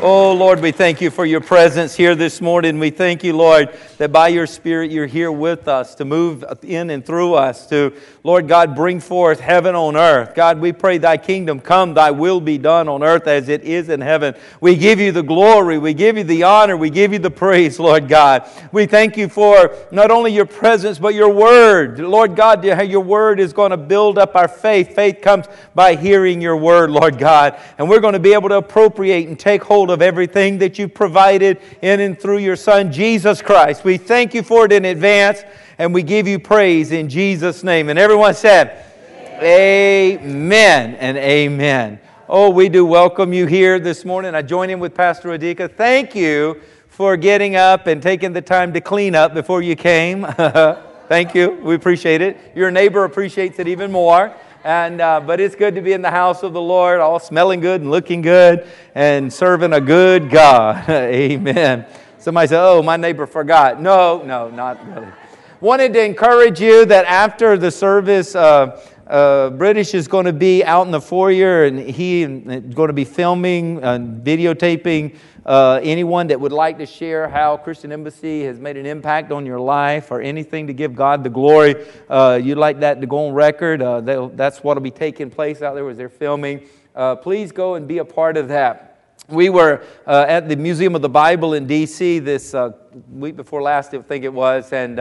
Oh, Lord, we thank you for your presence here this morning. We thank you, Lord, that by your Spirit you're here with us to move in and through us to, Lord God, bring forth heaven on earth. God, we pray thy kingdom come, thy will be done on earth as it is in heaven. We give you the glory, we give you the honor, we give you the praise, Lord God. We thank you for not only your presence, but your word. Lord God, your word is going to build up our faith. Faith comes by hearing your word, Lord God. And we're going to be able to appropriate and take hold hold of everything that you provided in and through your Son, Jesus Christ. We thank you for it in advance and we give you praise in Jesus' name. And everyone said, Amen, amen and amen. Oh, we do welcome you here this morning. I join in with Pastor Adika. Thank you for getting up and taking the time to clean up before you came. Thank you. We appreciate it. Your neighbor appreciates it even more. And, uh, but it's good to be in the house of the Lord, all smelling good and looking good and serving a good God. Amen. Somebody said, Oh, my neighbor forgot. No, no, not really. Wanted to encourage you that after the service, uh, uh, British is going to be out in the foyer and he is going to be filming and videotaping uh, anyone that would like to share how Christian Embassy has made an impact on your life or anything to give God the glory, uh, you'd like that to go on record, uh, that's what will be taking place out there as they're filming. Uh, please go and be a part of that. We were uh, at the Museum of the Bible in D.C. this uh, week before last, I think it was, and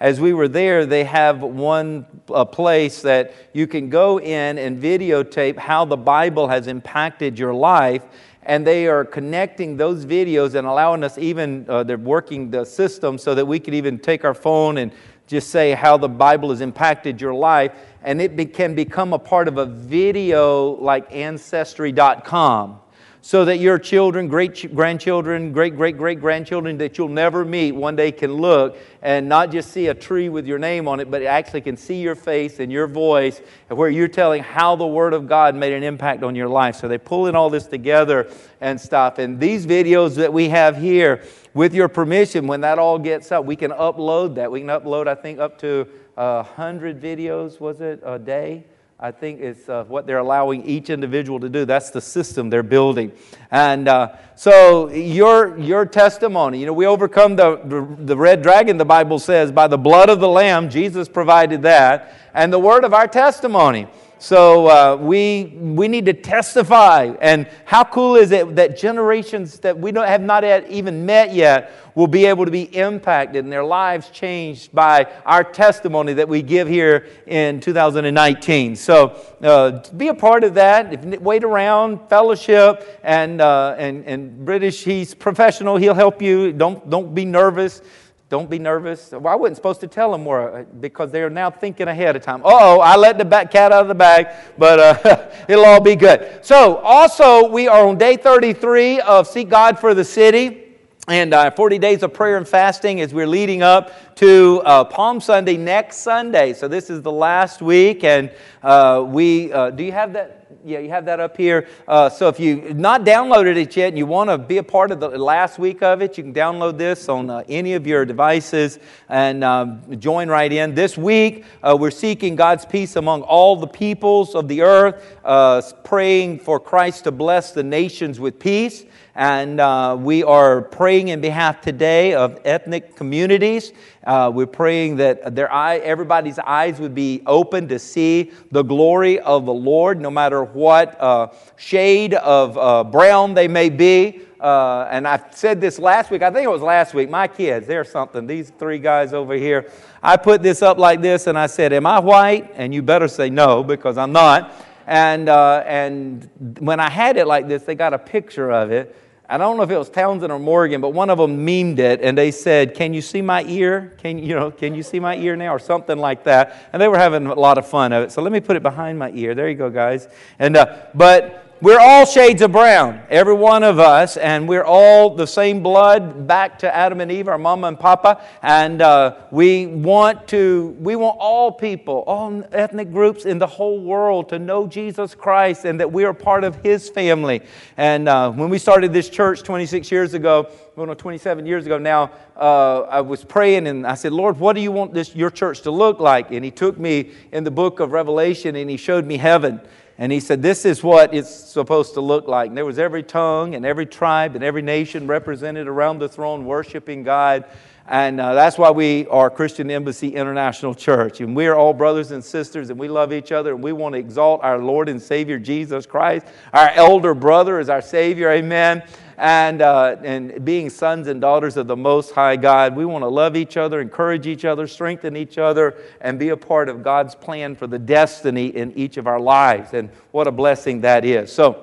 as we were there, they have one place that you can go in and videotape how the Bible has impacted your life and they are connecting those videos and allowing us even uh, they're working the system so that we could even take our phone and just say how the bible has impacted your life and it be, can become a part of a video like ancestry.com so that your children, great grandchildren, great great great grandchildren that you'll never meet one day can look and not just see a tree with your name on it, but actually can see your face and your voice and where you're telling how the Word of God made an impact on your life. So they pull in all this together and stuff. And these videos that we have here, with your permission, when that all gets up, we can upload that. We can upload, I think, up to a 100 videos, was it, a day? I think it's uh, what they're allowing each individual to do. That's the system they're building. And uh, so, your, your testimony, you know, we overcome the, the, the red dragon, the Bible says, by the blood of the Lamb. Jesus provided that. And the word of our testimony. So uh, we, we need to testify. And how cool is it that generations that we don't, have not even met yet will be able to be impacted and their lives changed by our testimony that we give here in 2019. So uh, be a part of that. If, wait around, fellowship, and, uh, and, and British, he's professional. He'll help you. Don't, don't be nervous. Don't be nervous. Well, I wasn't supposed to tell them more uh, because they are now thinking ahead of time. Oh, I let the cat out of the bag, but uh, it'll all be good. So, also, we are on day 33 of Seek God for the City and uh, 40 days of prayer and fasting as we're leading up to uh, Palm Sunday next Sunday. So, this is the last week, and uh, we uh, do you have that? Yeah, you have that up here. Uh, so if you not downloaded it yet and you want to be a part of the last week of it, you can download this on uh, any of your devices and um, join right in. This week, uh, we're seeking God's peace among all the peoples of the earth, uh, praying for Christ to bless the nations with peace. And uh, we are praying in behalf today of ethnic communities. Uh, we're praying that their eye, everybody's eyes would be open to see the glory of the Lord, no matter what uh, shade of uh, brown they may be. Uh, and I said this last week, I think it was last week. My kids, they're something. These three guys over here. I put this up like this and I said, Am I white? And you better say no because I'm not. And, uh, and when I had it like this, they got a picture of it. I don't know if it was Townsend or Morgan, but one of them memed it and they said, Can you see my ear? Can you know, can you see my ear now? Or something like that. And they were having a lot of fun of it. So let me put it behind my ear. There you go, guys. And uh, but we're all shades of brown, every one of us, and we're all the same blood back to Adam and Eve, our mama and papa. And uh, we want to, we want all people, all ethnic groups in the whole world to know Jesus Christ and that we are part of His family. And uh, when we started this church 26 years ago, well, no, 27 years ago now, uh, I was praying and I said, Lord, what do you want this your church to look like? And He took me in the book of Revelation and He showed me heaven. And he said, This is what it's supposed to look like. And there was every tongue and every tribe and every nation represented around the throne worshiping God. And uh, that's why we are Christian Embassy International Church. And we are all brothers and sisters, and we love each other, and we want to exalt our Lord and Savior Jesus Christ. Our elder brother is our Savior, amen. And, uh, and being sons and daughters of the Most High God, we want to love each other, encourage each other, strengthen each other, and be a part of God's plan for the destiny in each of our lives. And what a blessing that is. So,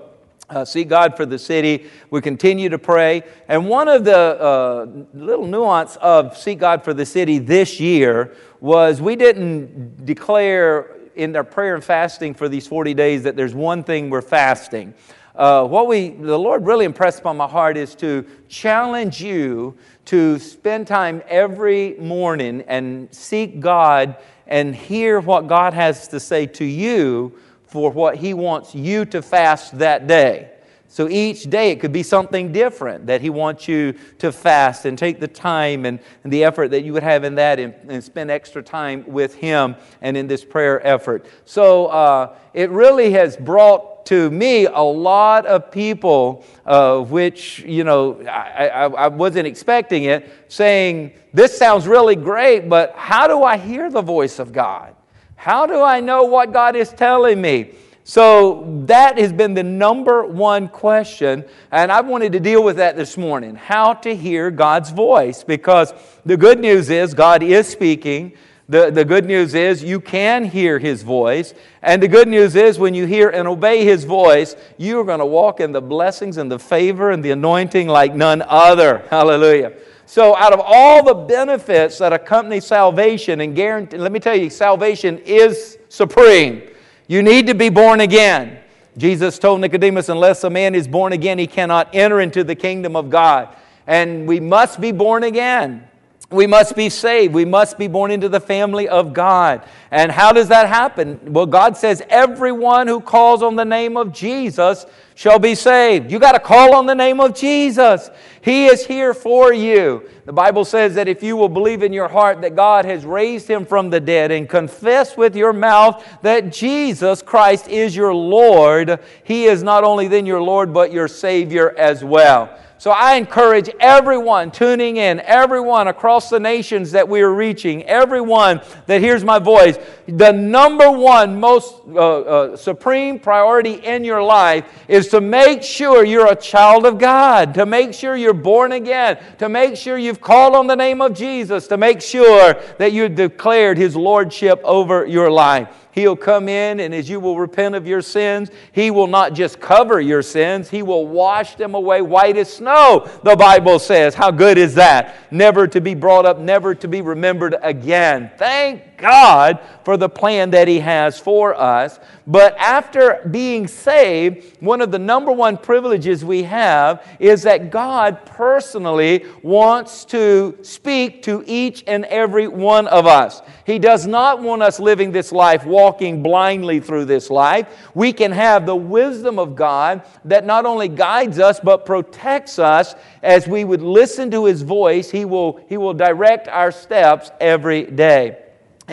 uh, seek God for the city. We continue to pray. And one of the uh, little nuance of Seek God for the City this year was we didn't declare in our prayer and fasting for these 40 days that there's one thing we're fasting. Uh, what we, the Lord really impressed upon my heart is to challenge you to spend time every morning and seek God and hear what God has to say to you for what He wants you to fast that day. So each day it could be something different that He wants you to fast and take the time and, and the effort that you would have in that and, and, spend extra time with Him and in this prayer effort. So uh, it really has brought to me a lot of people, uh, which, you know, I, I, I wasn't expecting it, saying, This sounds really great, but how do I hear the voice of God? How do I know what God is telling me? So that has been the number one question, and I wanted to deal with that this morning how to hear God's voice. Because the good news is God is speaking. The, the good news is you can hear His voice. And the good news is when you hear and obey His voice, you are going to walk in the blessings and the favor and the anointing like none other. Hallelujah. So, out of all the benefits that accompany salvation and guarantee, let me tell you, salvation is supreme. You need to be born again. Jesus told Nicodemus, unless a man is born again, he cannot enter into the kingdom of God. And we must be born again. We must be saved. We must be born into the family of God. And how does that happen? Well, God says, everyone who calls on the name of Jesus shall be saved. You got to call on the name of Jesus. He is here for you. The Bible says that if you will believe in your heart that God has raised him from the dead and confess with your mouth that Jesus Christ is your Lord, he is not only then your Lord, but your Savior as well. So I encourage everyone tuning in, everyone across the nations that we are reaching, everyone that hears my voice, the number one most uh, uh, supreme priority in your life is to make sure you're a child of God, to make sure you're born again, to make sure you've called on the name of Jesus, to make sure that you've declared His Lordship over your life. He'll come in, and as you will repent of your sins, He will not just cover your sins, He will wash them away white as snow, the Bible says. How good is that? Never to be brought up, never to be remembered again. Thank God for the plan that He has for us. But after being saved, one of the number one privileges we have is that God personally wants to speak to each and every one of us. He does not want us living this life walking blindly through this life. We can have the wisdom of God that not only guides us but protects us as we would listen to His voice. He will, he will direct our steps every day.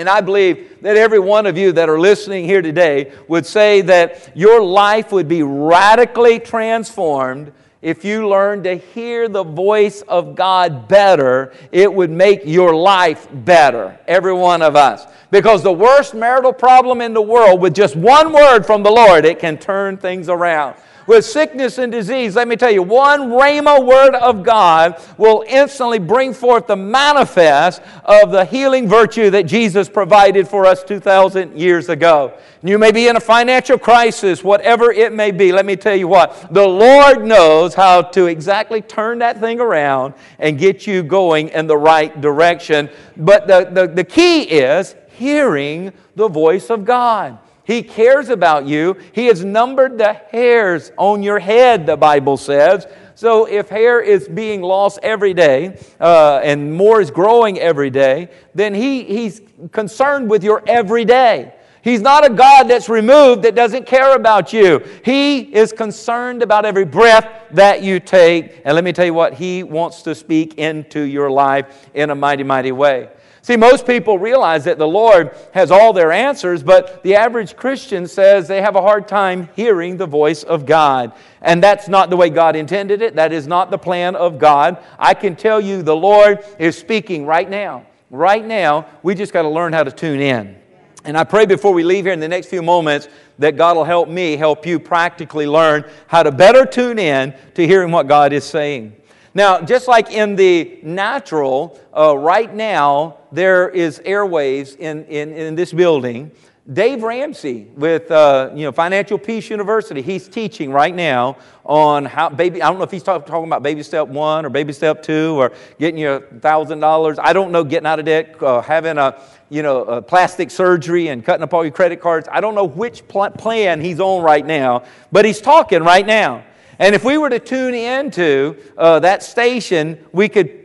And I believe that every one of you that are listening here today would say that your life would be radically transformed if you learn to hear the voice of God better. It would make your life better, every one of us. Because the worst marital problem in the world, with just one word from the Lord, it can turn things around with sickness and disease, let me tell you, one Rhema word of God will instantly bring forth the manifest of the healing virtue that Jesus provided for us 2,000 years ago. You may be in a financial crisis, whatever it may be. Let me tell you what, the Lord knows how to exactly turn that thing around and get you going in the right direction. But the, the, the key is hearing the voice of God. He cares about you. He has numbered the hairs on your head, the Bible says. So if hair is being lost every day uh, and more is growing every day, then he, he's concerned with your every day. He's not a God that's removed that doesn't care about you. He is concerned about every breath that you take. And let me tell you what, He wants to speak into your life in a mighty, mighty way. See, most people realize that the Lord has all their answers, but the average Christian says they have a hard time hearing the voice of God. And that's not the way God intended it. That is not the plan of God. I can tell you the Lord is speaking right now. Right now, we just got to learn how to tune in. And I pray before we leave here in the next few moments that God will help me help you practically learn how to better tune in to hearing what God is saying. Now, just like in the natural, uh, right now there is airwaves in, in, in this building. Dave Ramsey with uh, you know Financial Peace University, he's teaching right now on how baby. I don't know if he's talk, talking about baby step one or baby step two or getting you thousand dollars. I don't know getting out of debt, uh, having a you know a plastic surgery and cutting up all your credit cards. I don't know which pl- plan he's on right now, but he's talking right now. And if we were to tune into uh, that station, we could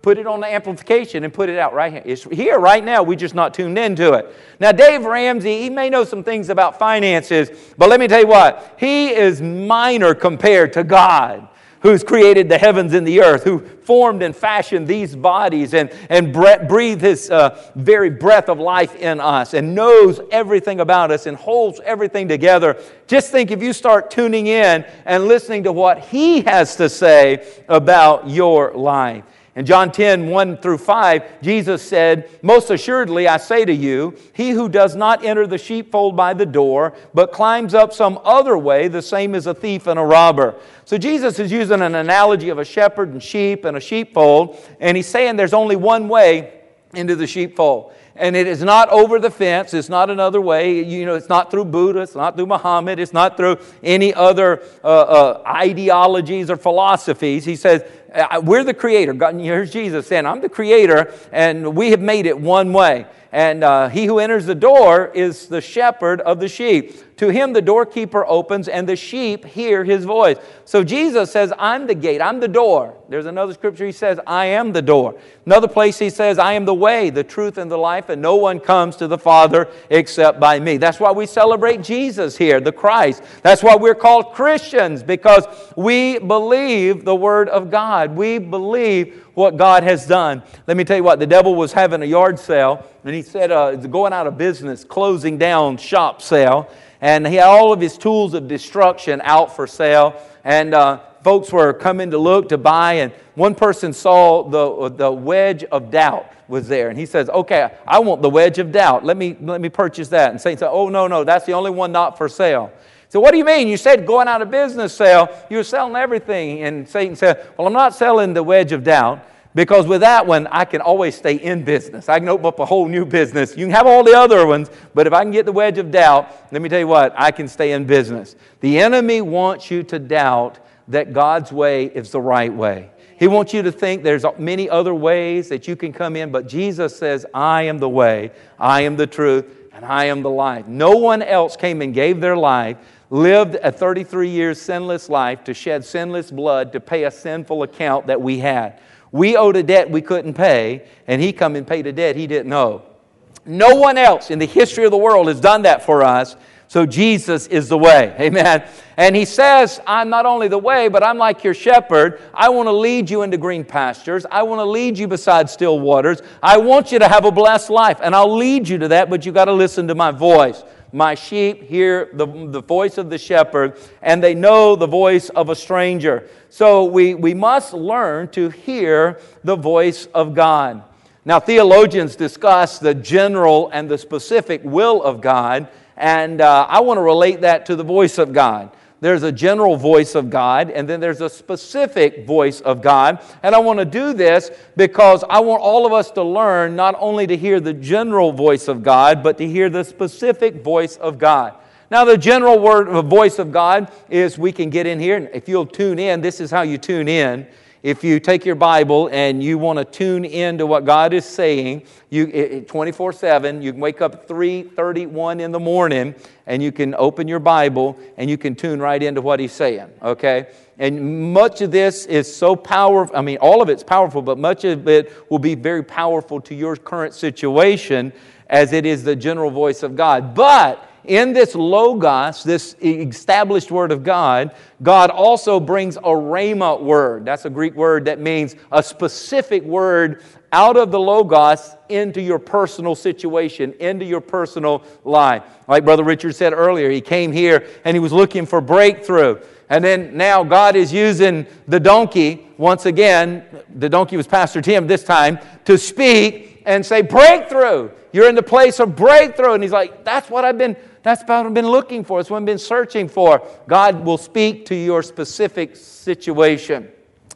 put it on the amplification and put it out right here. It's here right now. We're just not tuned into it. Now, Dave Ramsey, he may know some things about finances, but let me tell you what, he is minor compared to God who's created the heavens and the earth, who formed and fashioned these bodies and, and breathed his uh, very breath of life in us and knows everything about us and holds everything together. Just think if you start tuning in and listening to what he has to say about your life. In John 10, 1 through 5, Jesus said, Most assuredly I say to you, he who does not enter the sheepfold by the door, but climbs up some other way, the same is a thief and a robber. So Jesus is using an analogy of a shepherd and sheep and a sheepfold, and he's saying there's only one way into the sheepfold. And it is not over the fence. It's not another way. You know, it's not through Buddha. It's not through Muhammad. It's not through any other uh, uh, ideologies or philosophies. He says, we're the creator. God, here's Jesus saying, I'm the creator, and we have made it one way. And uh, he who enters the door is the shepherd of the sheep. To him the doorkeeper opens, and the sheep hear his voice. So Jesus says, I'm the gate, I'm the door. There's another scripture he says, I am the door. Another place he says, I am the way, the truth, and the life, and no one comes to the Father except by me. That's why we celebrate Jesus here, the Christ. That's why we're called Christians, because we believe the Word of God. We believe what God has done. Let me tell you what, the devil was having a yard sale, and he said, uh, going out of business, closing down shop sale, and he had all of his tools of destruction out for sale. And uh, folks were coming to look to buy, and one person saw the, the wedge of doubt was there. And he says, Okay, I want the wedge of doubt. Let me, let me purchase that. And Satan said, Oh, no, no, that's the only one not for sale. So, what do you mean? You said going out of business sale, you were selling everything. And Satan said, Well, I'm not selling the wedge of doubt because with that one, I can always stay in business. I can open up a whole new business. You can have all the other ones, but if I can get the wedge of doubt, let me tell you what, I can stay in business. The enemy wants you to doubt that God's way is the right way. He wants you to think there's many other ways that you can come in, but Jesus says, I am the way, I am the truth, and I am the life. No one else came and gave their life lived a 33 years sinless life to shed sinless blood to pay a sinful account that we had. We owed a debt we couldn't pay, and he come and paid a debt he didn't owe. No one else in the history of the world has done that for us. So Jesus is the way. Amen. And he says, I'm not only the way, but I'm like your shepherd. I want to lead you into green pastures. I want to lead you beside still waters. I want you to have a blessed life. And I'll lead you to that, but you got to listen to my voice. My sheep hear the, the voice of the shepherd, and they know the voice of a stranger. So we, we must learn to hear the voice of God. Now, theologians discuss the general and the specific will of God, and uh, I want to relate that to the voice of God there's a general voice of God, and then there's a specific voice of God. And I want to do this because I want all of us to learn not only to hear the general voice of God, but to hear the specific voice of God. Now, the general word, of voice of God is we can get in here, and if you'll tune in, this is how you tune in if you take your Bible and you want to tune into what God is saying, you 24 7, you can wake up at 3:31 in the morning and you can open your Bible and you can tune right into what He's saying. Okay, and much of this is so powerful. I mean, all of it's powerful, but much of it will be very powerful to your current situation, as it is the general voice of God. But in this Logos, this established word of God, God also brings a rhema word. That's a Greek word that means a specific word out of the Logos into your personal situation, into your personal life. Like Brother Richard said earlier, he came here and he was looking for breakthrough. And then now God is using the donkey once again. The donkey was Pastor Tim this time to speak and say, Breakthrough. You're in the place of breakthrough. And he's like, That's what I've been. That's what I've been looking for. It's what I've been searching for. God will speak to your specific situation.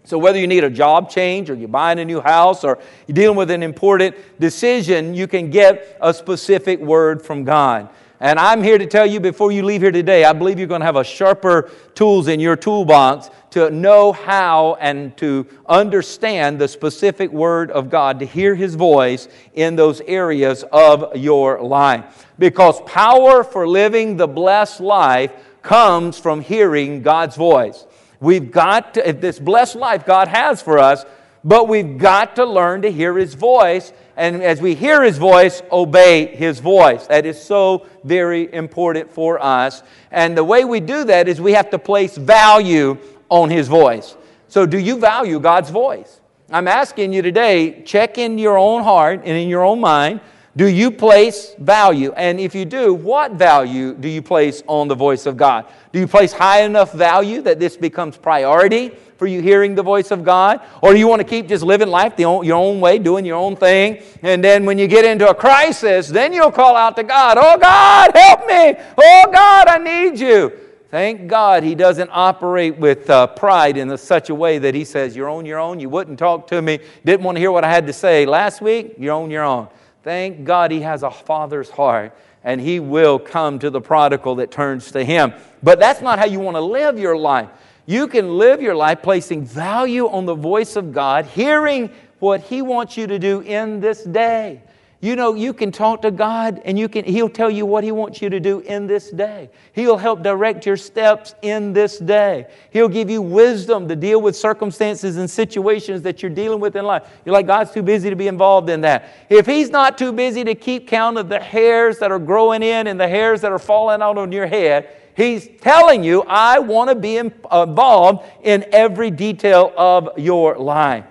So, whether you need a job change or you're buying a new house or you're dealing with an important decision, you can get a specific word from God. And I'm here to tell you before you leave here today, I believe you're going to have a sharper tools in your toolbox to know how and to understand the specific word of God, to hear his voice in those areas of your life. Because power for living the blessed life comes from hearing God's voice. We've got to, this blessed life God has for us, but we've got to learn to hear his voice and as we hear his voice, obey his voice. That is so very important for us. And the way we do that is we have to place value on his voice. So, do you value God's voice? I'm asking you today, check in your own heart and in your own mind. Do you place value? And if you do, what value do you place on the voice of God? Do you place high enough value that this becomes priority? for you hearing the voice of God? Or do you want to keep just living life own, your own way, doing your own thing? And then when you get into a crisis, then you'll call out to God, Oh God, help me! Oh God, I need you! Thank God he doesn't operate with uh, pride in a, such a way that he says, You're on your own. You wouldn't talk to me. Didn't want to hear what I had to say last week. You're on your own. Thank God he has a father's heart and he will come to the prodigal that turns to him. But that's not how you want to live your life. You can live your life placing value on the voice of God, hearing what He wants you to do in this day. You know, you can talk to God and you can, He'll tell you what He wants you to do in this day. He'll help direct your steps in this day. He'll give you wisdom to deal with circumstances and situations that you're dealing with in life. You're like, God's too busy to be involved in that. If He's not too busy to keep count of the hairs that are growing in and the hairs that are falling out on your head, He's telling you, I want to be involved in every detail of your life.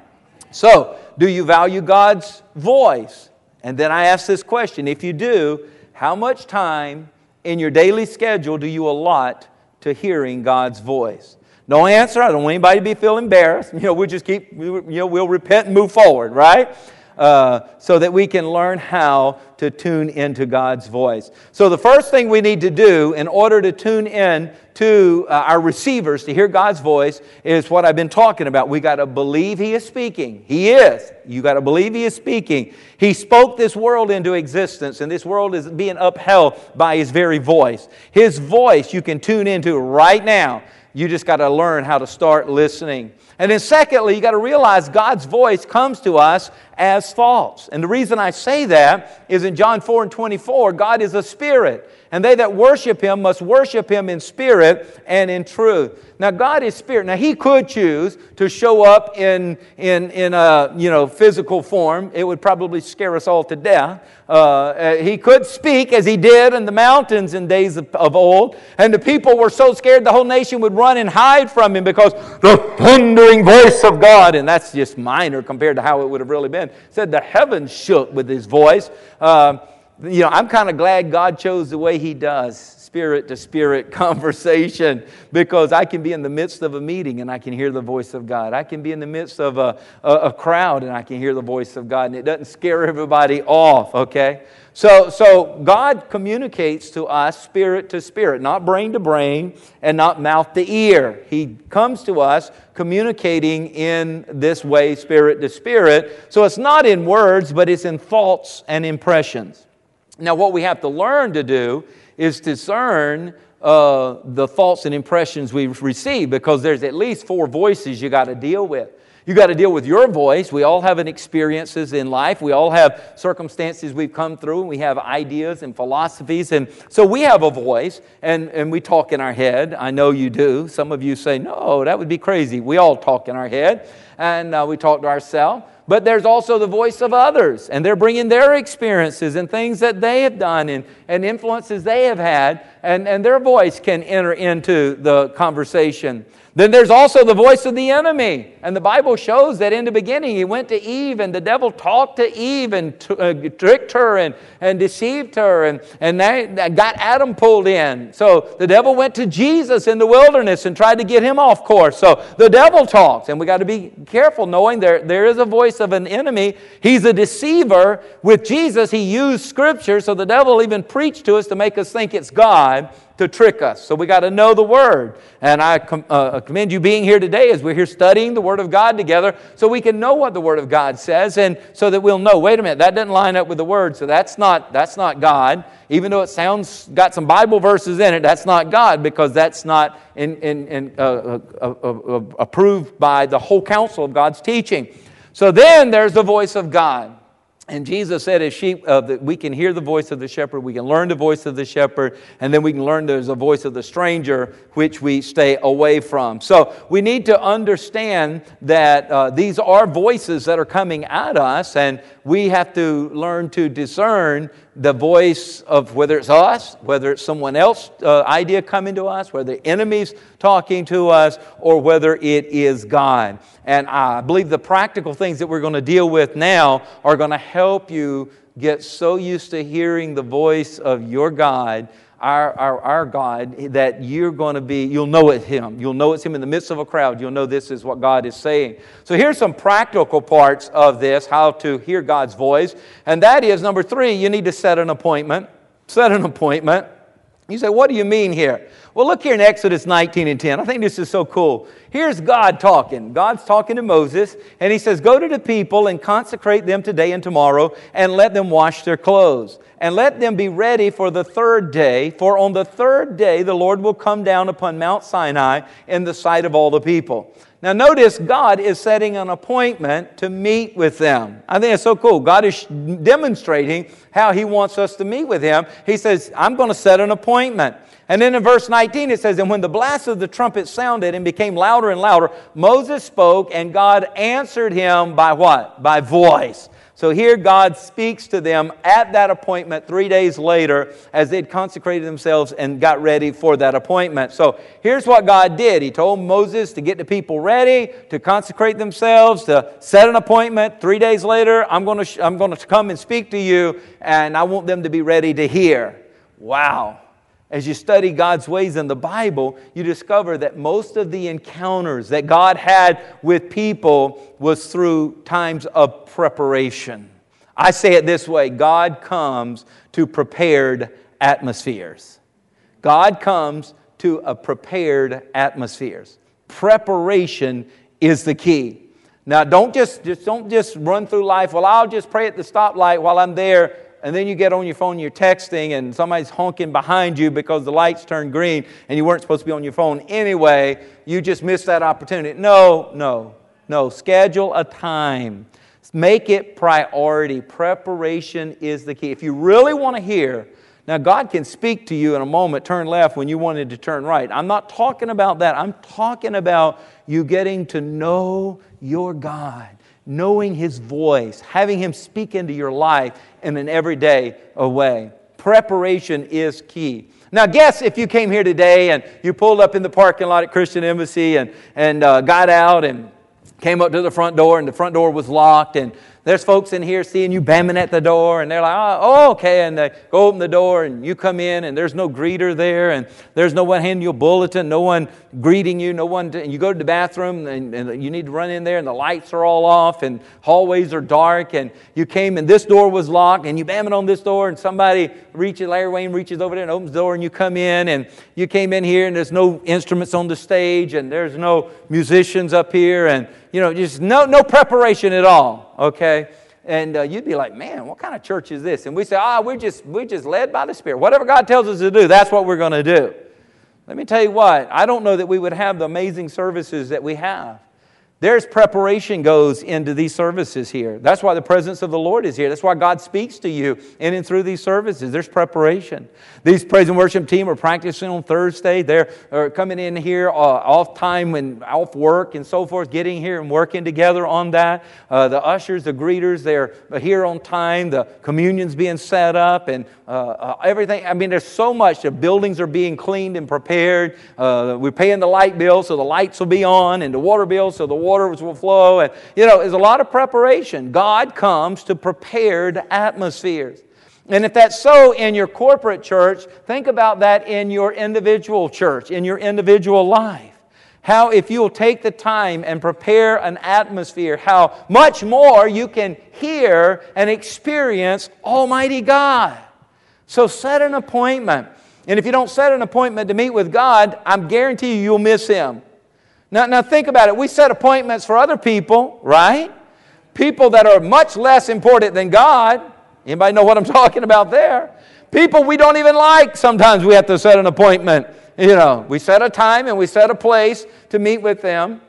So, do you value God's voice? And then I ask this question if you do, how much time in your daily schedule do you allot to hearing God's voice? No answer. I don't want anybody to be feel embarrassed. You know, we'll just keep, you know, we'll repent and move forward, right? Uh, so that we can learn how to tune into God's voice. So, the first thing we need to do in order to tune in to uh, our receivers to hear God's voice is what I've been talking about. We got to believe He is speaking. He is. You got to believe He is speaking. He spoke this world into existence, and this world is being upheld by His very voice. His voice you can tune into right now. You just got to learn how to start listening. And then, secondly, you got to realize God's voice comes to us as false. And the reason I say that is in John 4 and 24, God is a spirit, and they that worship him must worship him in spirit and in truth. Now, God is spirit. Now, he could choose to show up in, in, in a you know, physical form. It would probably scare us all to death. Uh, uh, he could speak as he did in the mountains in days of, of old, and the people were so scared the whole nation would run and hide from him because the thundering voice of God, and that's just minor compared to how it would have really been, said the heavens shook with his voice. Uh, you know, I'm kind of glad God chose the way he does spirit to spirit conversation because I can be in the midst of a meeting and I can hear the voice of God. I can be in the midst of a, a, a crowd and I can hear the voice of God, and it doesn't scare everybody off, okay? So, so God communicates to us spirit to spirit, not brain to brain and not mouth to ear. He comes to us communicating in this way, spirit to spirit. So it's not in words, but it's in thoughts and impressions. Now, what we have to learn to do is discern uh, the thoughts and impressions we receive because there's at least four voices you got to deal with. You got to deal with your voice. We all have experiences in life. We all have circumstances we've come through, and we have ideas and philosophies. And so we have a voice, and, and we talk in our head. I know you do. Some of you say, no, that would be crazy. We all talk in our head, and uh, we talk to ourselves. But there's also the voice of others, and they're bringing their experiences and things that they have done and, and influences they have had, and, and their voice can enter into the conversation. Then there's also the voice of the enemy. And the Bible shows that in the beginning he went to Eve and the devil talked to Eve and t- uh, tricked her and, and deceived her and, and got Adam pulled in. So the devil went to Jesus in the wilderness and tried to get him off course. So the devil talks. And we got to be careful knowing there, there is a voice of an enemy. He's a deceiver. With Jesus, he used scripture. So the devil even preached to us to make us think it's God to trick us. So we got to know the Word. And I com- uh, commend you being here today as we're here studying the Word of God together so we can know what the Word of God says and so that we'll know, wait a minute, that doesn't line up with the Word, so that's not, that's not God. Even though it sounds, got some Bible verses in it, that's not God because that's not in, in, in, uh, uh, uh approved by the whole counsel of God's teaching. So then there's the voice of God. And Jesus said, as sheep, uh, that we can hear the voice of the shepherd, we can learn the voice of the shepherd, and then we can learn there's a voice of the stranger which we stay away from. So we need to understand that uh, these are voices that are coming at us, and we have to learn to discern the voice of whether it's us, whether it's someone else uh, idea coming to us, whether the enemies talking to us, or whether it is God. And I believe the practical things that we're going to deal with now are going to help you get so used to hearing the voice of your God our, our, our God that you're going to be, you'll know it's Him. You'll know it's Him in the midst of a crowd. You'll know this is what God is saying. So here's some practical parts of this, how to hear God's voice. And that is number three, you need to set an appointment. Set an appointment. You say, what do you mean here? Well, look here in Exodus 19 and 10. I think this is so cool. Here's God talking. God's talking to Moses, and he says, Go to the people and consecrate them today and tomorrow, and let them wash their clothes. And let them be ready for the third day, for on the third day the Lord will come down upon Mount Sinai in the sight of all the people. Now, notice God is setting an appointment to meet with them. I think it's so cool. God is demonstrating how He wants us to meet with Him. He says, I'm going to set an appointment. And then in verse 19 it says, And when the blast of the trumpet sounded and became louder and louder, Moses spoke, and God answered him by what? By voice. So here God speaks to them at that appointment three days later as they'd consecrated themselves and got ready for that appointment. So here's what God did He told Moses to get the people ready, to consecrate themselves, to set an appointment. Three days later, I'm going to, I'm going to come and speak to you, and I want them to be ready to hear. Wow. As you study God's ways in the Bible, you discover that most of the encounters that God had with people was through times of preparation. I say it this way God comes to prepared atmospheres. God comes to a prepared atmospheres. Preparation is the key. Now, don't just, just, don't just run through life. Well, I'll just pray at the stoplight while I'm there and then you get on your phone, you're texting, and somebody's honking behind you because the lights turned green and you weren't supposed to be on your phone anyway, you just missed that opportunity. No, no, no. Schedule a time. Make it priority. Preparation is the key. If you really want to hear, now God can speak to you in a moment, turn left when you wanted to turn right. I'm not talking about that. I'm talking about you getting to know your God knowing His voice, having Him speak into your life in an everyday way. Preparation is key. Now, guess if you came here today and you pulled up in the parking lot at Christian Embassy and, and uh, got out and came up to the front door and the front door was locked and there's folks in here seeing you bamming at the door, and they're like, oh, oh, okay. And they go open the door, and you come in, and there's no greeter there, and there's no one handing you a bulletin, no one greeting you, no one. To, and you go to the bathroom, and, and you need to run in there, and the lights are all off, and hallways are dark, and you came, and this door was locked, and you bam it on this door, and somebody reaches, Larry Wayne reaches over there and opens the door, and you come in, and you came in here, and there's no instruments on the stage, and there's no musicians up here, and you know, just no, no preparation at all, okay? And uh, you'd be like, man, what kind of church is this? And we say, ah, oh, we're just, we're just led by the Spirit. Whatever God tells us to do, that's what we're going to do. Let me tell you what, I don't know that we would have the amazing services that we have There's preparation goes into these services here. That's why the presence of the Lord is here. That's why God speaks to you in and through these services. There's preparation. These praise and worship team are practicing on Thursday. They're coming in here uh, off time and off work and so forth, getting here and working together on that. Uh, the ushers, the greeters, they're here on time. The communion's being set up and uh, uh everything. I mean, there's so much. The buildings are being cleaned and prepared. Uh, we're paying the light bill, so the lights will be on, and the water bill, so the waters will flow. And, you know, there's a lot of preparation. God comes to prepared atmospheres. And if that's so in your corporate church, think about that in your individual church, in your individual life. How, if you'll take the time and prepare an atmosphere, how much more you can hear and experience Almighty God. So set an appointment. And if you don't set an appointment to meet with God, I'm guarantee you you'll miss Him. Now, now think about it. We set appointments for other people, right? People that are much less important than God. Anybody know what I'm talking about there? People we don't even like, sometimes we have to set an appointment. You know, we set a time and we set a place to meet with them.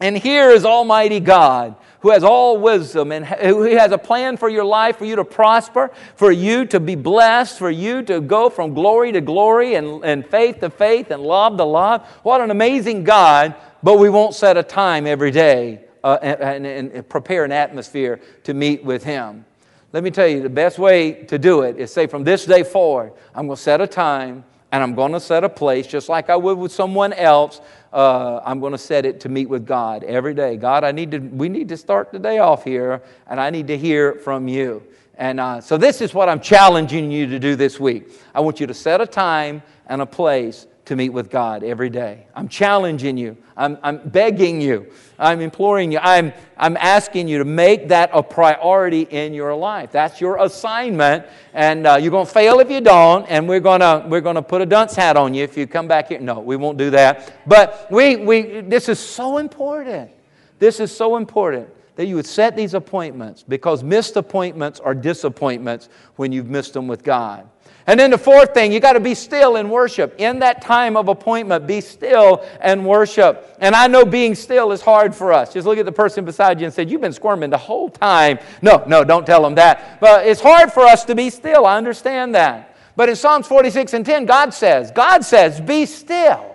And here is Almighty God who has all wisdom and who has a plan for your life, for you to prosper, for you to be blessed, for you to go from glory to glory and, and faith to faith and love to love. What an amazing God but we won't set a time every day uh, and, and, and prepare an atmosphere to meet with Him. Let me tell you, the best way to do it is say, from this day forward, I'm going to set a time and I'm going to set a place, just like I would with someone else. Uh, I'm going to set it to meet with God every day. God, I need to, we need to start the day off here, and I need to hear from you. And uh, so, this is what I'm challenging you to do this week. I want you to set a time and a place to meet with God every day. I'm challenging you. I'm, I'm begging you. I'm imploring you. I'm, I'm asking you to make that a priority in your life. That's your assignment. And uh, you're going to fail if you don't. And we're going to we're to put a dunce hat on you if you come back here. No, we won't do that. But we, we, this is so important. This is so important that you would set these appointments because missed appointments are disappointments when you've missed them with God. And then the fourth thing, you got to be still in worship. In that time of appointment, be still and worship. And I know being still is hard for us. Just look at the person beside you and say, You've been squirming the whole time. No, no, don't tell them that. But it's hard for us to be still. I understand that. But in Psalms 46 and 10, God says, God says, Be still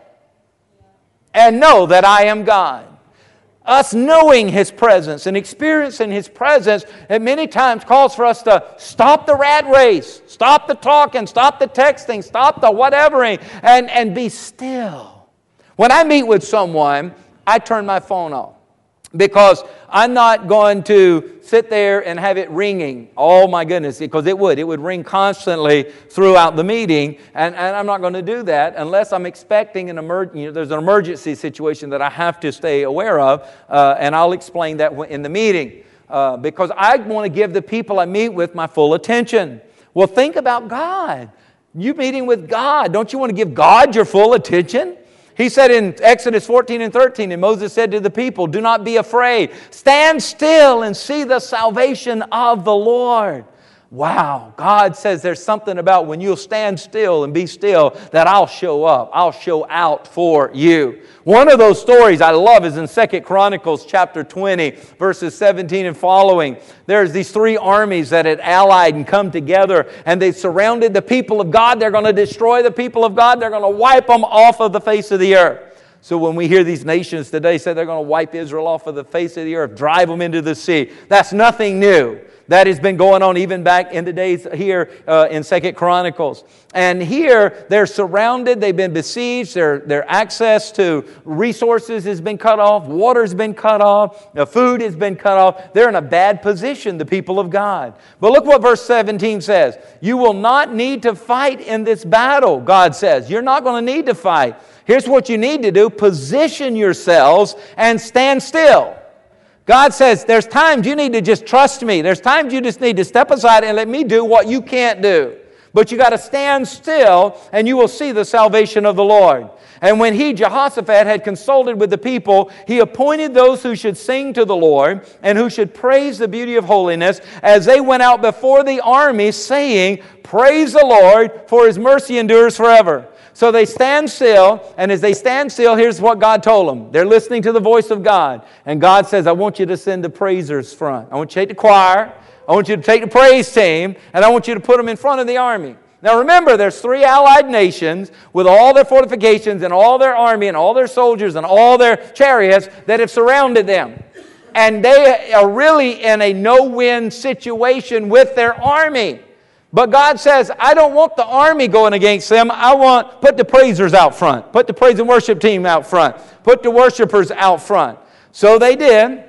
and know that I am God us knowing His presence and experiencing His presence, it many times calls for us to stop the rat race, stop the talking, stop the texting, stop the whatevering, and, and be still. When I meet with someone, I turn my phone off because I'm not going to sit there and have it ringing. Oh my goodness, because it would. It would ring constantly throughout the meeting, and, and I'm not going to do that unless I'm expecting an emergency. You know, there's an emergency situation that I have to stay aware of, uh, and I'll explain that in the meeting. Uh, because I want to give the people I meet with my full attention. Well, think about God. You meeting with God. Don't you want to give God your full attention? He said in Exodus 14 and 13, and Moses said to the people, Do not be afraid. Stand still and see the salvation of the Lord. Wow, God says there's something about when you'll stand still and be still that I'll show up. I'll show out for you. One of those stories I love is in Second Chronicles chapter 20, verses 17 and following. There's these three armies that had allied and come together and they surrounded the people of God. They're going to destroy the people of God. They're going to wipe them off of the face of the earth. So when we hear these nations today say they're going to wipe Israel off of the face of the earth, drive them into the sea, that's nothing new. That has been going on even back in the days here uh, in Second Chronicles. And here they're surrounded, they've been besieged, their, their access to resources has been cut off, water's been cut off, the food has been cut off. They're in a bad position, the people of God. But look what verse 17 says. You will not need to fight in this battle, God says. You're not going to need to fight. Here's what you need to do position yourselves and stand still. God says, There's times you need to just trust me. There's times you just need to step aside and let me do what you can't do. But you got to stand still and you will see the salvation of the Lord. And when he, Jehoshaphat, had consulted with the people, he appointed those who should sing to the Lord and who should praise the beauty of holiness as they went out before the army, saying, Praise the Lord, for his mercy endures forever. So they stand still, and as they stand still, here's what God told them. They're listening to the voice of God. And God says, I want you to send the praisers front. I want you to take the choir, I want you to take the praise team, and I want you to put them in front of the army. Now remember, there's three allied nations with all their fortifications and all their army and all their soldiers and all their chariots that have surrounded them. And they are really in a no win situation with their army. But God says, I don't want the army going against them. I want, put the praisers out front. Put the praise and worship team out front. Put the worshipers out front. So they did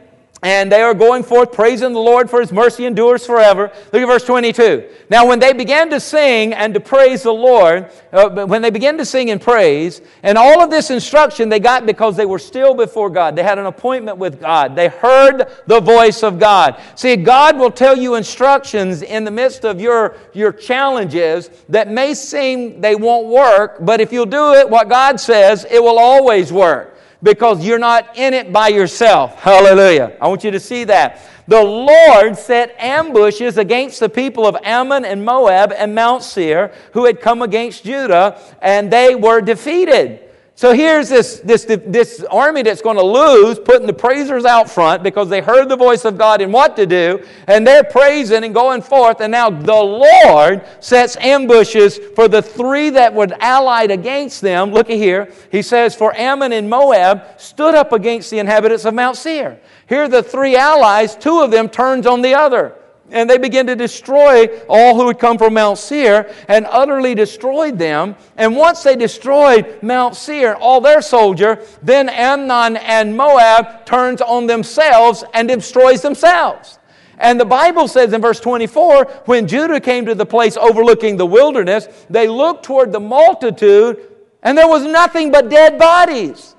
and they are going forth praising the Lord for his mercy endures forever. Look at verse 22. Now, when they began to sing and to praise the Lord, uh, when they began to sing and praise, and all of this instruction they got because they were still before God. They had an appointment with God. They heard the voice of God. See, God will tell you instructions in the midst of your, your challenges that may seem they won't work, but if you'll do it, what God says, it will always work because you're not in it by yourself. Hallelujah. I want you to see that. The Lord set ambushes against the people of Ammon and Moab and Mount Seir who had come against Judah, and they were defeated. So here's this, this, this army that's going to lose, putting the praisers out front because they heard the voice of God and what to do, and they're praising and going forth. And now the Lord sets ambushes for the three that were allied against them. Look at here. He says, For Ammon and Moab stood up against the inhabitants of Mount Seir. Here the three allies, two of them turns on the other. And they began to destroy all who had come from Mount Seir and utterly destroyed them. And once they destroyed Mount Seir, all their soldier, then Ammon and Moab turns on themselves and destroys themselves. And the Bible says in verse 24, when Judah came to the place overlooking the wilderness, they looked toward the multitude and there was nothing but dead bodies.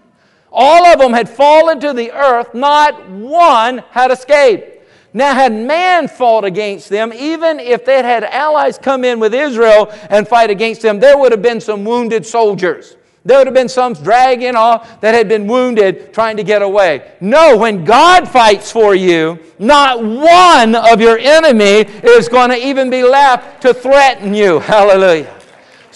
All of them had fallen to the earth, not one had escaped. Now, had man fought against them, even if they had allies come in with Israel and fight against them, there would have been some wounded soldiers. There would have been some dragging off that had been wounded trying to get away. No, when God fights for you, not one of your enemy is going to even be left to threaten you. Hallelujah.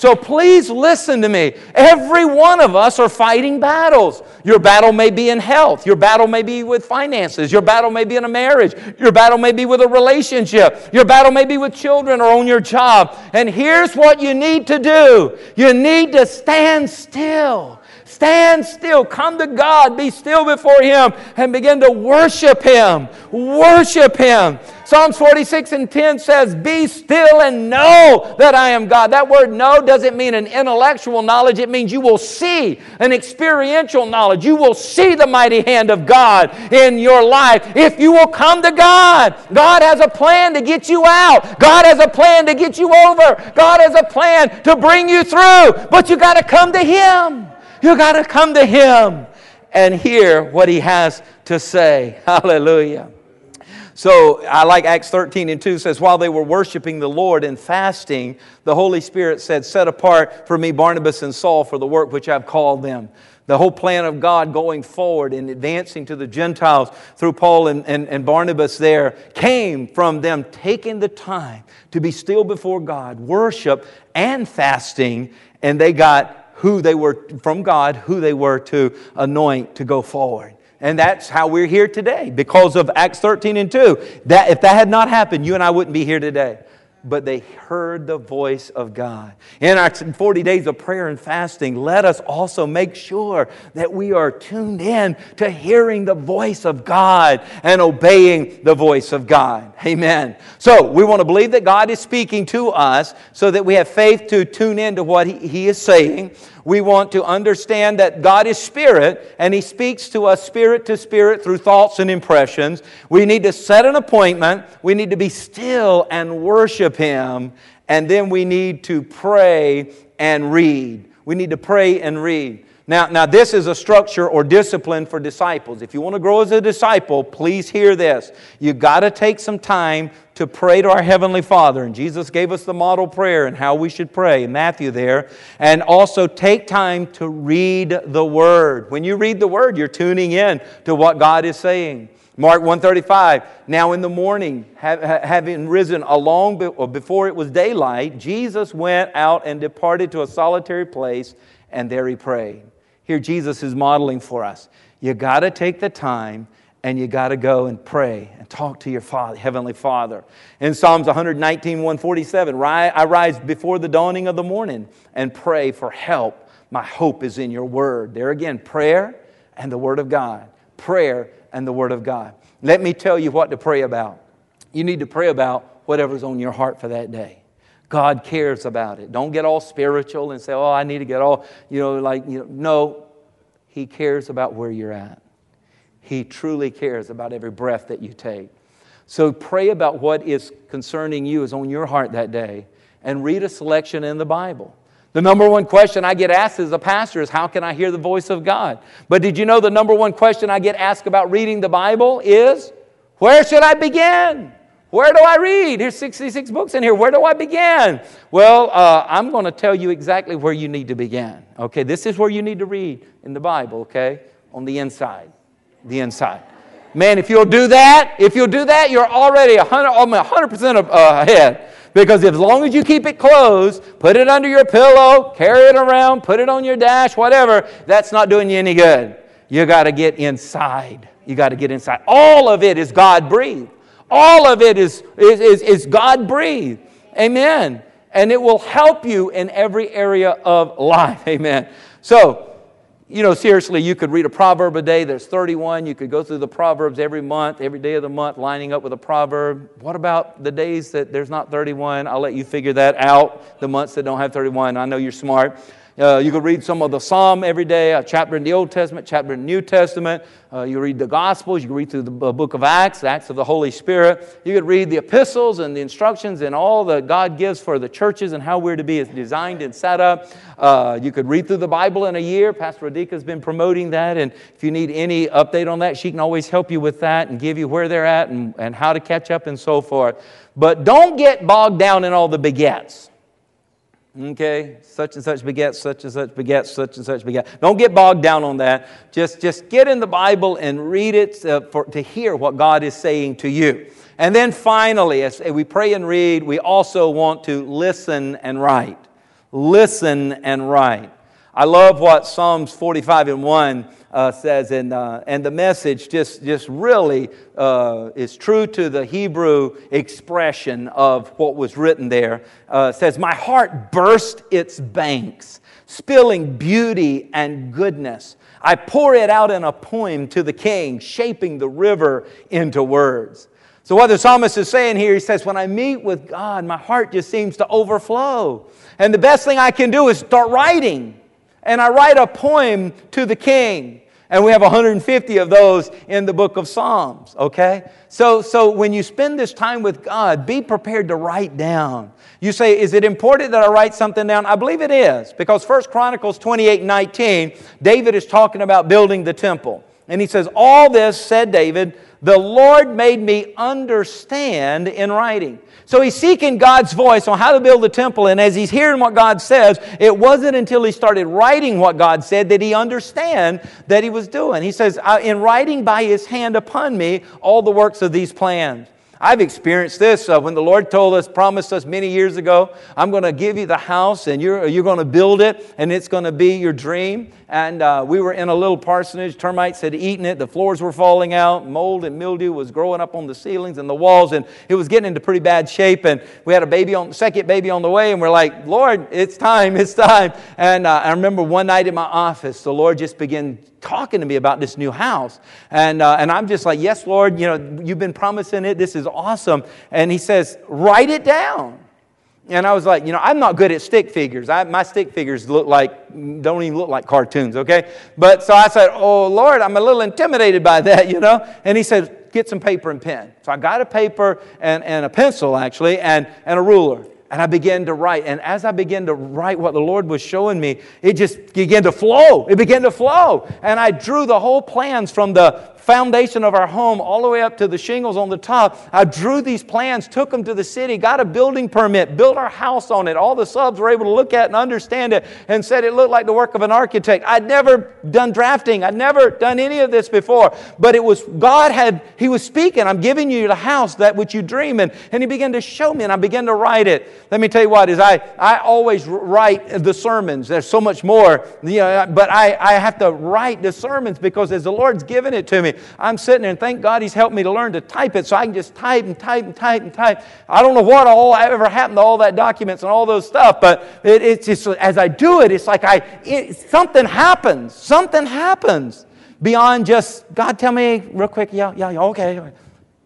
So please listen to me. Every one of us are fighting battles. Your battle may be in health. Your battle may be with finances. Your battle may be in a marriage. Your battle may be with a relationship. Your battle may be with children or on your job. And here's what you need to do you need to stand still. Stand still. Come to God. Be still before Him and begin to worship Him. Worship Him. Psalms 46 and 10 says, Be still and know that I am God. That word know doesn't mean an intellectual knowledge, it means you will see an experiential knowledge. You will see the mighty hand of God in your life if you will come to God. God has a plan to get you out, God has a plan to get you over, God has a plan to bring you through, but you got to come to Him. You got to come to Him and hear what He has to say. Hallelujah. So I like Acts 13 and 2 says, While they were worshiping the Lord and fasting, the Holy Spirit said, Set apart for me Barnabas and Saul for the work which I've called them. The whole plan of God going forward and advancing to the Gentiles through Paul and, and, and Barnabas there came from them taking the time to be still before God, worship and fasting, and they got who they were from God, who they were to anoint to go forward. And that's how we're here today because of Acts 13 and 2. That, if that had not happened, you and I wouldn't be here today. But they heard the voice of God. In our 40 days of prayer and fasting, let us also make sure that we are tuned in to hearing the voice of God and obeying the voice of God. Amen. So we want to believe that God is speaking to us so that we have faith to tune in to what He, he is saying. We want to understand that God is spirit and He speaks to us spirit to spirit through thoughts and impressions. We need to set an appointment. We need to be still and worship Him. And then we need to pray and read. We need to pray and read. Now, now, this is a structure or discipline for disciples. If you want to grow as a disciple, please hear this. You've got to take some time to pray to our Heavenly Father. And Jesus gave us the model prayer and how we should pray, in Matthew there. And also take time to read the Word. When you read the Word, you're tuning in to what God is saying. Mark 135, now in the morning, having risen along before it was daylight, Jesus went out and departed to a solitary place, and there he prayed. Here, Jesus is modeling for us. You got to take the time and you got to go and pray and talk to your father, heavenly father. In psalms 119 147 i rise before the dawning of the morning and pray for help. My hope is in your word. There again prayer and the word of god. Prayer and the word of god. Let me tell you what to pray about. You need to pray about whatever's on your heart for that day god cares about it don't get all spiritual and say oh i need to get all you know like you know no he cares about where you're at he truly cares about every breath that you take. So pray about what is concerning you, is on your heart that day, and read a selection in the Bible. The number one question I get asked as a pastor is how can I hear the voice of God? But did you know the number one question I get asked about reading the Bible is where should I begin? Where do I read? Here's 66 books in here. Where do I begin? Well, uh, I'm going to tell you exactly where you need to begin. Okay, this is where you need to read in the Bible, okay? On the inside the inside. Man, if you'll do that, if you'll do that, you're already 100, 100% uh, ahead. Because as long as you keep it closed, put it under your pillow, carry it around, put it on your dash, whatever, that's not doing you any good. You got to get inside. You got to get inside. All of it is God breathed. All of it is, is, is, God breathed. Amen. And it will help you in every area of life. Amen. So, you know, seriously, you could read a proverb a day. There's 31. You could go through the proverbs every month, every day of the month, lining up with a proverb. What about the days that there's not 31? I'll let you figure that out. The months that don't have 31. I know you're smart. Uh, you could read some of the Psalm every day, a chapter in the Old Testament, chapter in the New Testament. Uh, you read the Gospels. You read through the book of Acts, Acts of the Holy Spirit. You could read the epistles and the instructions and all that God gives for the churches and how we're to be designed and set up. Uh, you could read through the Bible in a year. Pastor Radika has been promoting that. And if you need any update on that, she can always help you with that and give you where they're at and, and how to catch up and so forth. But don't get bogged down in all the begets. Okay, such and such begets, such and such begets, such and such begets. Don't get bogged down on that. Just, just get in the Bible and read it uh, for, to hear what God is saying to you. And then finally, as we pray and read, we also want to listen and write. Listen and write. I love what Psalms 45 and 1 uh, says, and, uh, and the message just, just really uh, is true to the Hebrew expression of what was written there. Uh, says, My heart burst its banks, spilling beauty and goodness. I pour it out in a poem to the king, shaping the river into words. So, what the psalmist is saying here, he says, When I meet with God, my heart just seems to overflow. And the best thing I can do is start writing. And I write a poem to the king. And we have 150 of those in the book of Psalms, okay? So, so when you spend this time with God, be prepared to write down. You say, is it important that I write something down? I believe it is, because 1 Chronicles 28 19, David is talking about building the temple. And he says, All this, said David, the Lord made me understand in writing. So he's seeking God's voice on how to build the temple, and as he's hearing what God says, it wasn't until he started writing what God said that he understand that he was doing. He says, In writing by his hand upon me all the works of these plans. I've experienced this uh, when the Lord told us, promised us many years ago, I'm going to give you the house and you're, you're going to build it and it's going to be your dream. And uh, we were in a little parsonage. Termites had eaten it. The floors were falling out. Mold and mildew was growing up on the ceilings and the walls. And it was getting into pretty bad shape. And we had a baby on, second baby on the way. And we're like, Lord, it's time. It's time. And uh, I remember one night in my office, the Lord just began talking to me about this new house. And, uh, and I'm just like, yes, Lord, you know, you've been promising it. This is awesome. And he says, write it down. And I was like, you know, I'm not good at stick figures. I, my stick figures look like, don't even look like cartoons, okay? But so I said, oh, Lord, I'm a little intimidated by that, you know? And he said, get some paper and pen. So I got a paper and, and a pencil, actually, and, and a ruler. And I began to write. And as I began to write what the Lord was showing me, it just began to flow. It began to flow. And I drew the whole plans from the, foundation of our home all the way up to the shingles on the top. I drew these plans, took them to the city, got a building permit, built our house on it. All the subs were able to look at and understand it and said it looked like the work of an architect. I'd never done drafting, I'd never done any of this before, but it was God had, He was speaking, I'm giving you the house, that which you dream. And, and He began to show me, and I began to write it. Let me tell you what, is I, I always write the sermons. There's so much more, you know, but I, I have to write the sermons because as the Lord's given it to me, I'm sitting there and thank God He's helped me to learn to type it so I can just type and type and type and type. I don't know what all ever happened to all that documents and all those stuff, but it, it's just as I do it, it's like I it, something happens. Something happens beyond just God. Tell me real quick. Yeah, yeah, okay.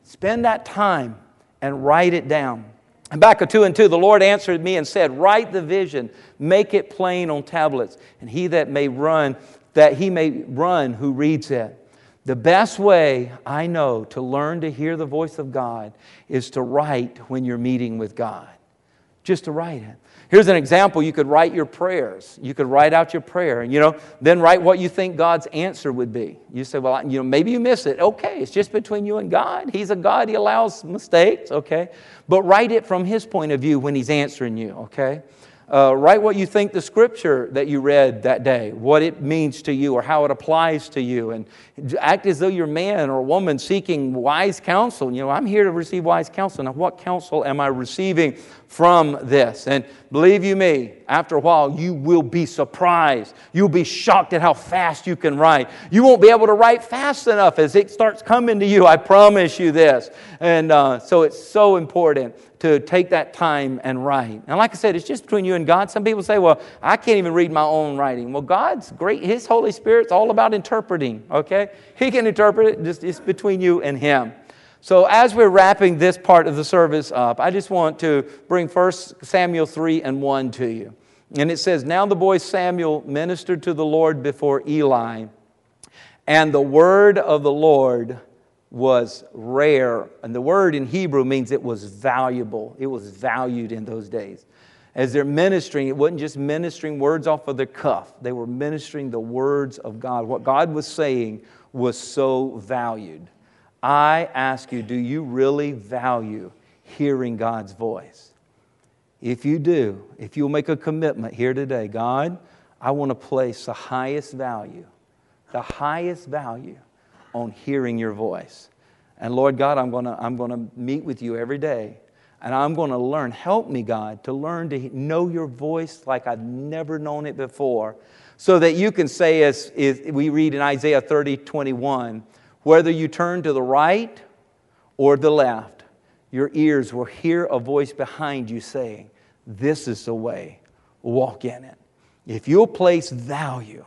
Spend that time and write it down. Habakkuk 2 and 2, the Lord answered me and said, Write the vision, make it plain on tablets, and he that may run, that he may run who reads it. The best way I know to learn to hear the voice of God is to write when you're meeting with God. Just to write it. Here's an example. You could write your prayers. You could write out your prayer, and you know, then write what you think God's answer would be. You say, "Well, you know, maybe you miss it." Okay, it's just between you and God. He's a God. He allows mistakes. Okay, but write it from His point of view when He's answering you. Okay. Uh, write what you think the scripture that you read that day, what it means to you or how it applies to you, and act as though you're a man or a woman seeking wise counsel. You know, I'm here to receive wise counsel. Now, what counsel am I receiving from this? And believe you me, after a while, you will be surprised. You'll be shocked at how fast you can write. You won't be able to write fast enough as it starts coming to you. I promise you this. And uh, so it's so important to take that time and write. And like I said, it's just between you and God. Some people say, well, I can't even read my own writing. Well, God's great. His Holy Spirit's all about interpreting, okay? He can interpret it, just, it's between you and Him. So as we're wrapping this part of the service up, I just want to bring 1 Samuel 3 and 1 to you. And it says, Now the boy Samuel ministered to the Lord before Eli, and the word of the Lord was rare. And the word in Hebrew means it was valuable, it was valued in those days. As they're ministering, it wasn't just ministering words off of the cuff, they were ministering the words of God. What God was saying was so valued. I ask you, do you really value hearing God's voice? If you do, if you'll make a commitment here today, God, I want to place the highest value, the highest value on hearing your voice. And Lord God, I'm going to I'm going to meet with you every day. And I'm going to learn. Help me, God, to learn to know your voice like I've never known it before. So that you can say, as, as we read in Isaiah 30, 21, whether you turn to the right or the left, your ears will hear a voice behind you saying, This is the way, walk in it. If you'll place value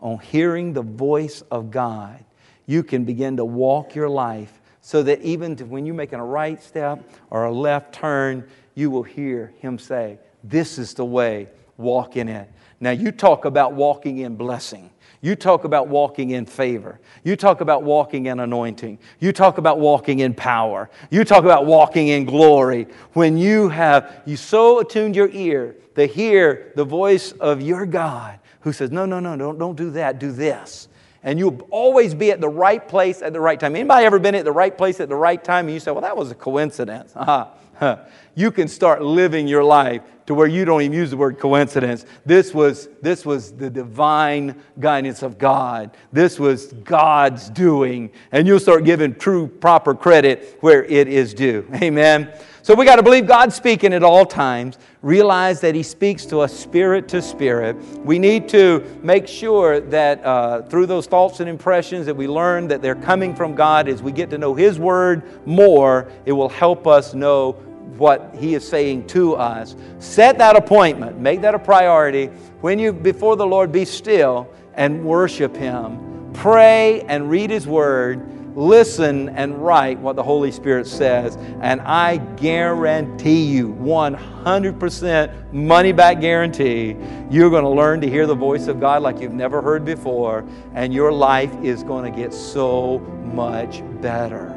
on hearing the voice of God, you can begin to walk your life so that even when you're making a right step or a left turn, you will hear Him say, This is the way, walk in it. Now, you talk about walking in blessing. You talk about walking in favor. You talk about walking in anointing. You talk about walking in power. You talk about walking in glory. When you have you so attuned your ear to hear the voice of your God who says, No, no, no, don't, don't do that, do this and you'll always be at the right place at the right time. Anybody ever been at the right place at the right time and you say, well, that was a coincidence? Uh-huh. You can start living your life to where you don't even use the word coincidence. This was, this was the divine guidance of God. This was God's doing. And you'll start giving true, proper credit where it is due. Amen. So we got to believe God's speaking at all times, realize that He speaks to us spirit to spirit. We need to make sure that uh, through those thoughts and impressions that we learn that they're coming from God as we get to know His Word more, it will help us know what He is saying to us. Set that appointment, make that a priority. When you, before the Lord, be still and worship Him. Pray and read His Word listen and write what the Holy Spirit says. And I guarantee you, 100% money back guarantee, you're going to learn to hear the voice of God like you've never heard before, and your life is going to get so much better.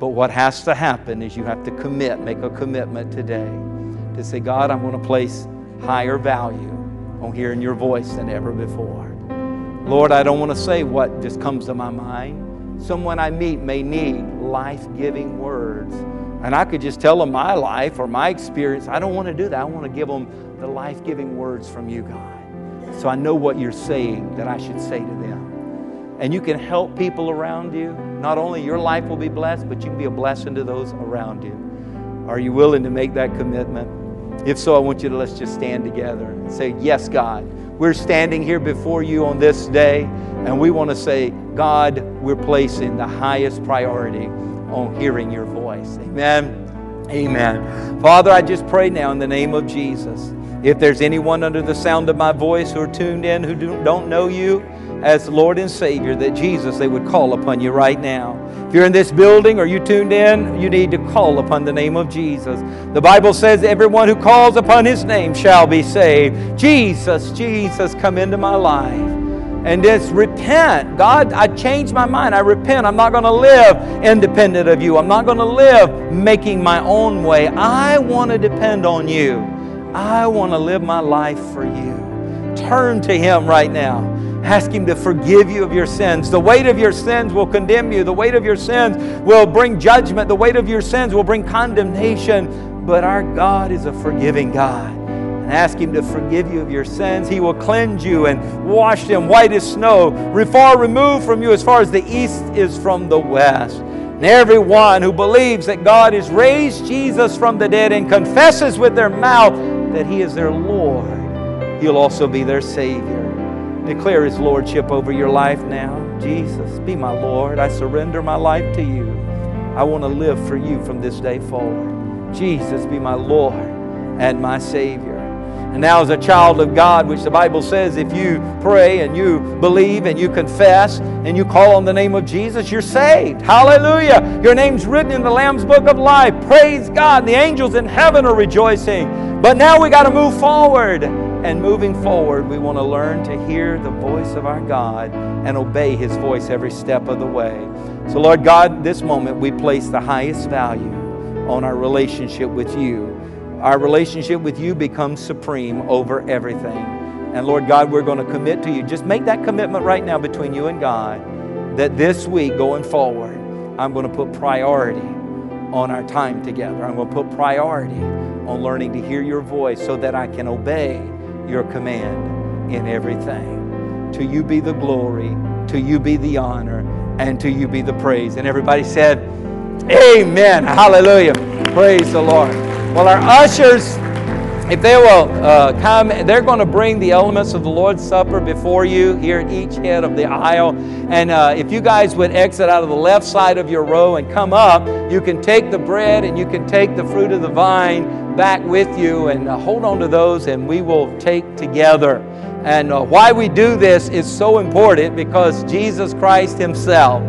But what has to happen is you have to commit, make a commitment today to say, God, I'm going to place higher value on hearing your voice than ever before. Lord, I don't want to say what just comes to my mind. someone I meet may need life giving words. And I could just tell them my life or my experience. I don't want to do that. I want to give them the life giving words from you, God. So I know what you're saying that I should say to them. And you can help people around you. Not only your life will be blessed, but you can be a blessing to those around you. Are you willing to make that commitment? If so, I want you to let's just stand together and say, Yes, God. We're standing here before you on this day, and we want to say, God, we're placing the highest priority on hearing your voice. Amen. Amen. Father, I just pray now in the name of Jesus. If there's anyone under the sound of my voice who are tuned in who don't know you as Lord and Savior, that Jesus, they would call upon you right now. If you're in this building or you tuned in, you need to call upon the name of Jesus. The Bible says, Everyone who calls upon his name shall be saved. Jesus, Jesus, come into my life and just repent. God, I changed my mind. I repent. I'm not going to live independent of you. I'm not going to live making my own way. I want to depend on you. I want to live my life for you. Turn to Him right now. Ask Him to forgive you of your sins. The weight of your sins will condemn you. The weight of your sins will bring judgment. The weight of your sins will bring condemnation. But our God is a forgiving God. And ask Him to forgive you of your sins. He will cleanse you and wash them white as snow, far removed from you as far as the east is from the west. And everyone who believes that God has raised Jesus from the dead and confesses with their mouth that He is their Lord, He'll also be their Savior. Declare His Lordship over your life now. Jesus, be my Lord. I surrender my life to you. I want to live for you from this day forward. Jesus, be my Lord and my Savior. And now, as a child of God, which the Bible says if you pray and you believe and you confess and you call on the name of Jesus, you're saved. Hallelujah. Your name's written in the Lamb's book of life. Praise God. The angels in heaven are rejoicing. But now we got to move forward. And moving forward, we want to learn to hear the voice of our God and obey His voice every step of the way. So, Lord God, this moment we place the highest value on our relationship with you our relationship with you becomes supreme over everything. And Lord God, we're going to commit to you. Just make that commitment right now between you and God that this week going forward, I'm going to put priority on our time together. I'm going to put priority on learning to hear your voice so that I can obey your command in everything. To you be the glory, to you be the honor, and to you be the praise. And everybody said, Amen. Hallelujah. Praise the Lord. Well, our ushers, if they will uh, come, they're going to bring the elements of the Lord's Supper before you here at each head of the aisle. And uh, if you guys would exit out of the left side of your row and come up, you can take the bread and you can take the fruit of the vine back with you and uh, hold on to those, and we will take together. And uh, why we do this is so important because Jesus Christ Himself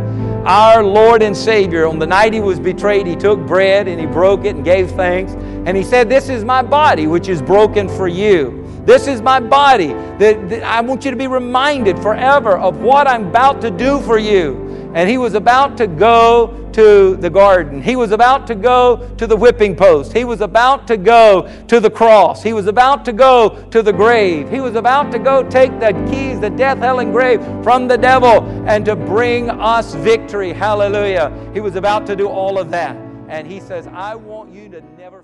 our Lord and Savior, on the night he was betrayed, he took bread and he broke it and gave thanks. And he said, This is my body, which is broken for you. This is my body. That, that I want you to be reminded forever of what I'm about to do for you. And he was about to go to the garden. He was about to go to the whipping post. He was about to go to the cross. He was about to go to the grave. He was about to go take the keys, the death, hell, and grave from the devil and to bring us victory. Hallelujah. He was about to do all of that. And he says, I want you to never